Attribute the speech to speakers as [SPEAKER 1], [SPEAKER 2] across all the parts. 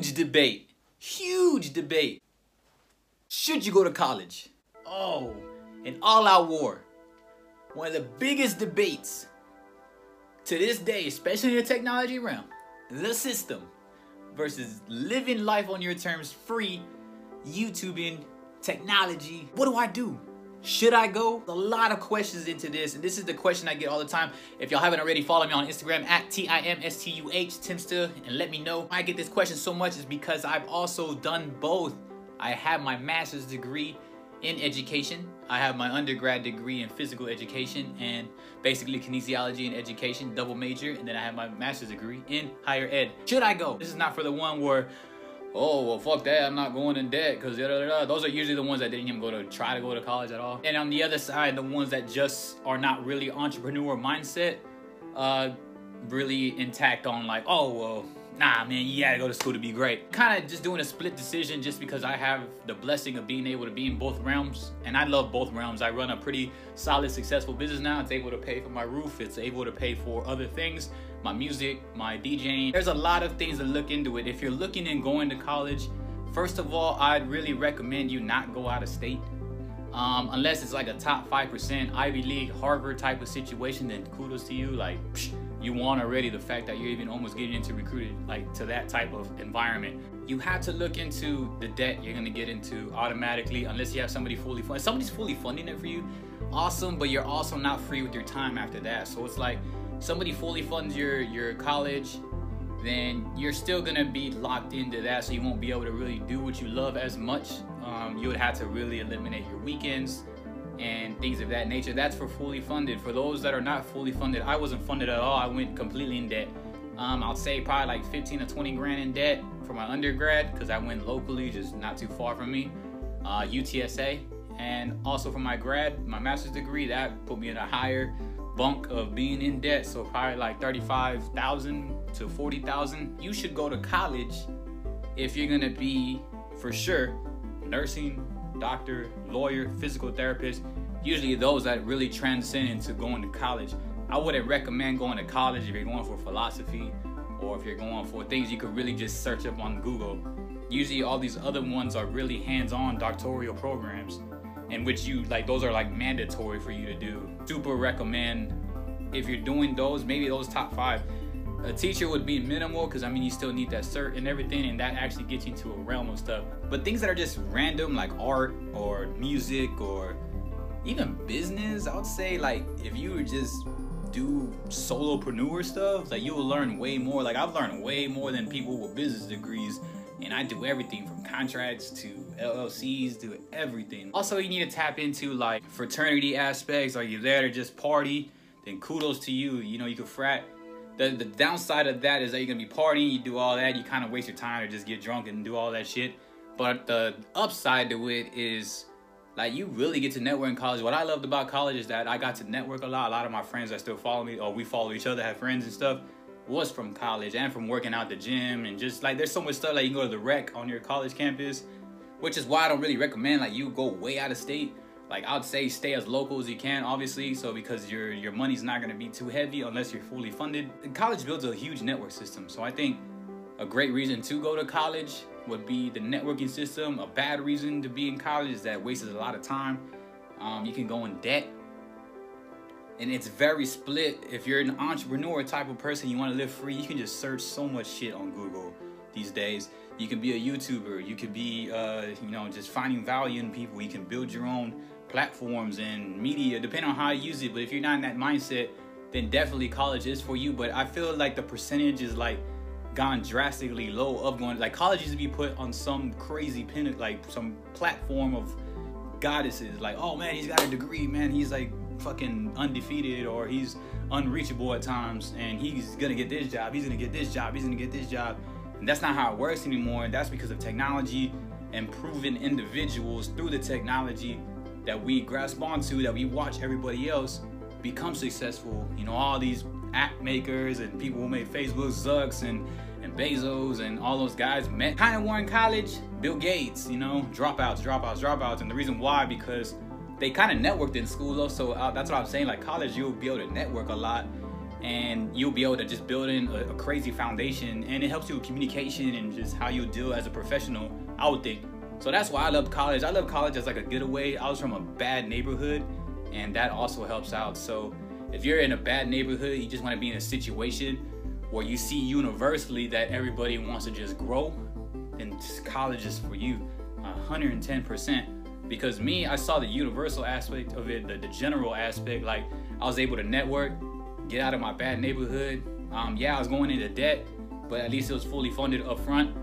[SPEAKER 1] huge debate. Huge debate. Should you go to college? Oh, an all-out war. One of the biggest debates to this day, especially in the technology realm. The system versus living life on your terms, free, YouTubing, technology. What do I do? Should I go? A lot of questions into this, and this is the question I get all the time. If y'all haven't already, follow me on Instagram at T-I-M-S-T-U-H, Timsta, and let me know. I get this question so much is because I've also done both. I have my master's degree in education. I have my undergrad degree in physical education and basically kinesiology and education, double major, and then I have my master's degree in higher ed. Should I go? This is not for the one where oh well fuck that i'm not going in debt because those are usually the ones that didn't even go to try to go to college at all. And on the other side the ones that just are not really entrepreneur mindset uh really intact on like oh well nah man you gotta go to school to be great. Kind of just doing a split decision just because i have the blessing of being able to be in both realms and i love both realms. I run a pretty solid successful business now. It's able to pay for my roof. It's able to pay for other things my music my djing. There's a lot of things to look into it. If you're looking and going to college first of all i'd really recommend you not go out of state. Um, unless it's like a top 5% Ivy League, Harvard type of situation, then kudos to you. Like, psh, you want already the fact that you're even almost getting into recruited, like to that type of environment. You have to look into the debt you're gonna get into automatically, unless you have somebody fully funded. Somebody's fully funding it for you, awesome, but you're also not free with your time after that. So it's like somebody fully funds your, your college, then you're still gonna be locked into that so you won't be able to really do what you love as much um, you would have to really eliminate your weekends and things of that nature that's for fully funded. For those that are not fully funded i wasn't funded at all. I went completely in debt. Um, i'll say probably like 15 to 20 grand in debt for my undergrad because i went locally just not too far from me uh, utsa and also for my grad my master's degree that put me in a higher bunk of being in debt. So probably like 35000 to 40000 you should go to college if you're gonna be for sure nursing, doctor, lawyer, physical therapist, usually those that really transcend into going to college. I wouldn't recommend going to college if you're going for philosophy or if you're going for things you could really just search up on Google. Usually all these other ones are really hands-on doctoral programs in which you like those are like mandatory for you to do. Super recommend if you're doing those, maybe those top five a teacher would be minimal because I mean you still need that cert and everything, and that actually gets you into a realm of stuff. But things that are just random, like art or music or even business, I would say like if you would just do solopreneur stuff, like you will learn way more. Like I've learned way more than people with business degrees, and I do everything from contracts to LLCs to everything. Also, you need to tap into like fraternity aspects. Are you there to just party? Then kudos to you. You know you could frat the, the downside of that is that you're gonna be partying, you do all that, you kind of waste your time to just get drunk and do all that shit. But the upside to it is like you really get to network in college. What I loved about college is that I got to network a lot. A lot of my friends that still follow me, or we follow each other, have friends and stuff, was from college and from working out the gym and just like there's so much stuff like you can go to the rec on your college campus, which is why I don't really recommend like you go way out of state like I'd say stay as local as you can, obviously. So because your your money's not gonna be too heavy unless you're fully funded. College builds a huge network system. So I think a great reason to go to college would be the networking system. A bad reason to be in college is that it wastes a lot of time. Um, you can go in debt. And it's very split. If you're an entrepreneur type of person, you want to live free, you can just search so much shit on Google these days. You can be a YouTuber. You could be, uh, you know, just finding value in people. You can build your own platforms and media, depending on how you use it. But if you're not in that mindset, then definitely college is for you. But I feel like the percentage is like gone drastically low of going like college used to be put on some crazy pin like some platform of goddesses. Like oh man he's got a degree man. He's like fucking undefeated or he's unreachable at times and he's gonna get this job. He's gonna get this job. He's gonna get this job. And that's not how it works anymore. And that's because of technology and proven individuals through the technology that we grasp onto, that we watch everybody else become successful. You know, all these app makers and people who made Facebook, Zucks and and Bezos and all those guys met. Kind of were in college. Bill Gates, you know, dropouts, dropouts, dropouts, and the reason why because they kind of networked in school though. So uh, that's what I'm saying. Like college, you'll be able to network a lot, and you'll be able to just build in a, a crazy foundation. And it helps you with communication and just how you deal as a professional i would think. So that's why i love college. I love college as like a getaway. I was from a bad neighborhood and that also helps out. So if you're in a bad neighborhood you just want to be in a situation where you see universally that everybody wants to just grow then college is for you 110% because me i saw the universal aspect of it the, the general aspect like i was able to network get out of my bad neighborhood. Um, yeah, I was going into debt, but at least it was fully funded up front.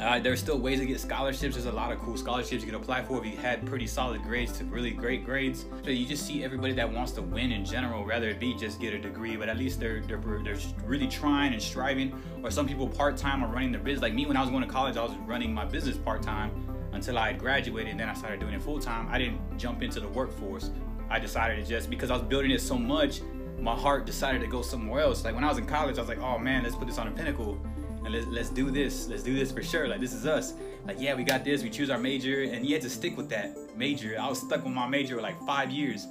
[SPEAKER 1] Uh, there's still ways to get scholarships. There's a lot of cool scholarships you can apply for if you had pretty solid grades to really great grades. So you just see everybody that wants to win in general, rather it be just get a degree, but at least they're they're, they're really trying and striving. Or some people part time are running their business. Like me, when I was going to college, I was running my business part time until I graduated, and then I started doing it full time. I didn't jump into the workforce. I decided to just because I was building it so much my heart decided to go somewhere else. Like when I was in college, I was like, oh man, let's put this on a pinnacle and let's, let's do this. Let's do this for sure. Like this is us. Like yeah, we got this. We choose our major, and you had to stick with that major. I was stuck with my major for like five years.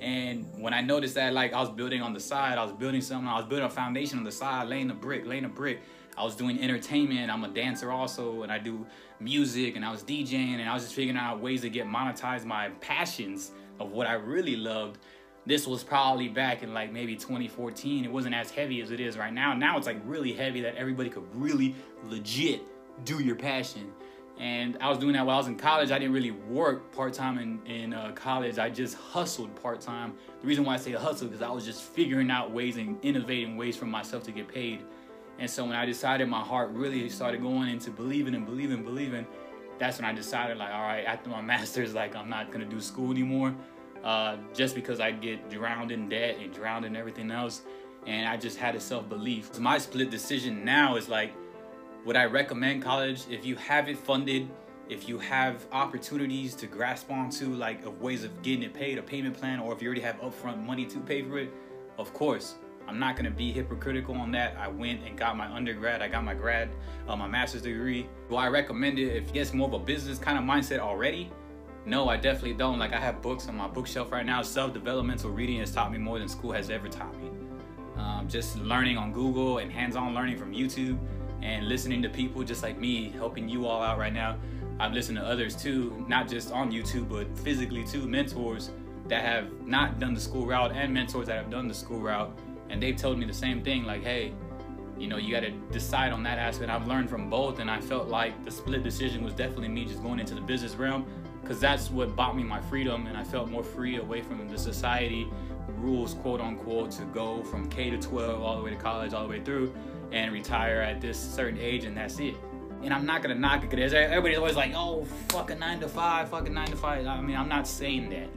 [SPEAKER 1] And when I noticed that, like I was building on the side, I was building something. I was building a foundation on the side, laying a brick, laying a brick. I was doing entertainment. I'm a dancer also, and I do music, and I was DJing, and I was just figuring out ways to get monetize my passions of what I really loved this was probably back in like maybe 2014. It wasn't as heavy as it is right now. Now it's like really heavy that everybody could really legit do your passion. And I was doing that while I was in college. I didn't really work part time in, in uh, college. I just hustled part time. The reason why I say hustle because I was just figuring out ways and innovating ways for myself to get paid. And so when I decided my heart really started going into believing and believing, believing, that's when I decided like, all right, after my master's, like I'm not gonna do school anymore uh, just because I get drowned in debt and drowned in everything else. And I just had a self belief. So my split decision now is like, would I recommend college if you have it funded? If you have opportunities to grasp onto, like of ways of getting it paid, a payment plan, or if you already have upfront money to pay for it, of course. I'm not gonna be hypocritical on that. I went and got my undergrad, I got my grad, uh, my master's degree. Do I recommend it if you get more of a business kind of mindset already? No, I definitely don't. Like I have books on my bookshelf right now. Self-developmental reading has taught me more than school has ever taught me. Um, just learning on Google and hands-on learning from YouTube and listening to people just like me, helping you all out right now. I've listened to others too, not just on YouTube, but physically too, mentors that have not done the school route and mentors that have done the school route. And they've told me the same thing, like, hey, you know, you got to decide on that aspect. I've learned from both, and I felt like the split decision was definitely me just going into the business realm because that's what bought me my freedom and I felt more free away from the society rules, quote unquote, to go from K to 12 all the way to college, all the way through, and retire at this certain age, and that's it. And I'm not gonna knock it because everybody's always like, oh, fucking nine to five, fucking nine to five. I mean, I'm not saying that,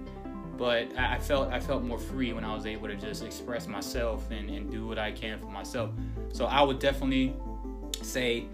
[SPEAKER 1] but I felt I felt more free when I was able to just express myself and, and do what I can for myself. So I would definitely say,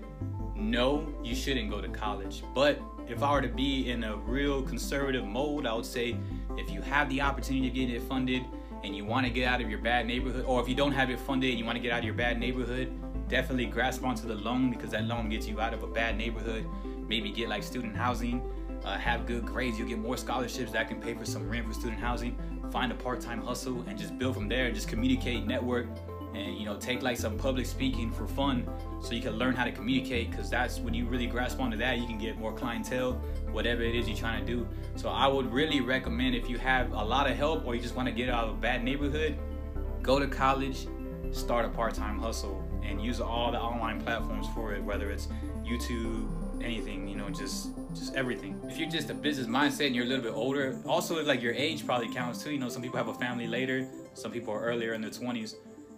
[SPEAKER 1] no, you shouldn't go to college, but if I were to be in a real conservative mode, I would say if you have the opportunity to get it funded and you want to get out of your bad neighborhood, or if you don't have it funded and you want to get out of your bad neighborhood, definitely grasp onto the loan because that loan gets you out of a bad neighborhood. Maybe get like student housing, uh, have good grades, you'll get more scholarships that can pay for some rent for student housing. Find a part time hustle and just build from there. Just communicate, network, and you know take like some public speaking for fun so you can learn how to communicate because that's when you really grasp onto that you can get more clientele whatever it is you're trying to do. So i would really recommend if you have a lot of help or you just want to get out of a bad neighborhood go to college start a part-time hustle and use all the online platforms for it whether it's youtube anything you know just just everything. If you're just a business mindset and you're a little bit older also like your age probably counts too. You know some people have a family later some people are earlier in their 20s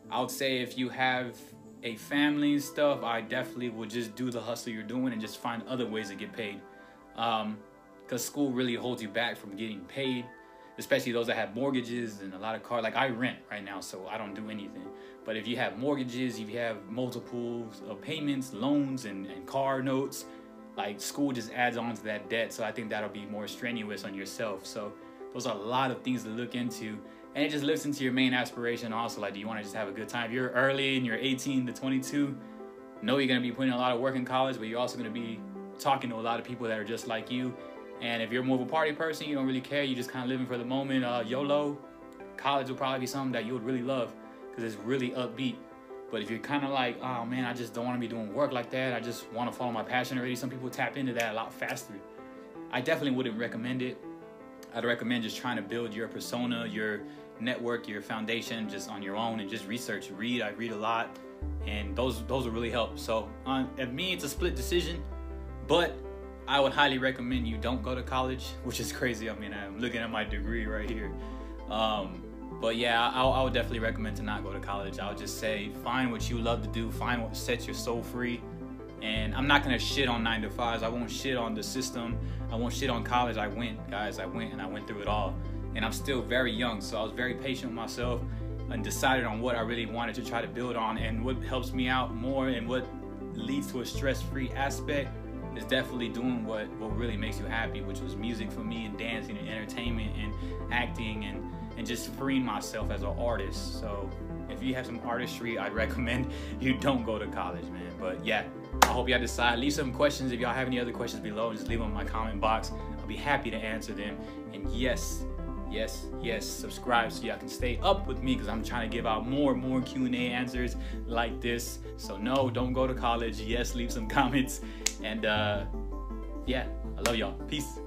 [SPEAKER 1] I would say if you have a family and stuff, I definitely would just do the hustle you're doing and just find other ways to get paid. Um, Cause school really holds you back from getting paid, especially those that have mortgages and a lot of car. Like I rent right now, so I don't do anything. But if you have mortgages, if you have multiples of payments, loans, and, and car notes, like school just adds on to that debt. So I think that'll be more strenuous on yourself. So those are a lot of things to look into and it just lives into your main aspiration also like do you want to just have a good time if you're early and you're 18 to 22 know you're going to be putting a lot of work in college but you're also going to be talking to a lot of people that are just like you and if you're more of a party person you don't really care You're just kind of living for the moment uh, yolo college will probably be something that you would really love because it's really upbeat. But if you're kind of like, oh man, I just don't want to be doing work like that. I just want to follow my passion already. Some people tap into that a lot faster. I definitely wouldn't recommend it. I'd recommend just trying to build your persona, your network, your foundation just on your own and just research. Read. I read a lot, and those those will really help. So on at me, it's a split decision, but I would highly recommend you don't go to college, which is crazy. I mean, I'm looking at my degree right here. Um, but yeah, I, I would definitely recommend to not go to college. I would just say find what you love to do, find what sets your soul free. And I'm not gonna shit on nine to fives. I won't shit on the system. I won't shit on college. I went, guys. I went and I went through it all. And I'm still very young, so I was very patient with myself and decided on what I really wanted to try to build on. And what helps me out more and what leads to a stress-free aspect is definitely doing what what really makes you happy, which was music for me and dancing and entertainment and acting and and just freeing myself as an artist. So if you have some artistry, I'd recommend you don't go to college, man. But yeah, I hope y'all decide. Leave some questions if y'all have any other questions below. Just leave them in my comment box. I'll be happy to answer them. And yes, yes, yes, subscribe so y'all can stay up with me because I'm trying to give out more and more Q&A answers like this. So no, don't go to college. Yes, leave some comments. And uh, yeah, I love y'all. Peace.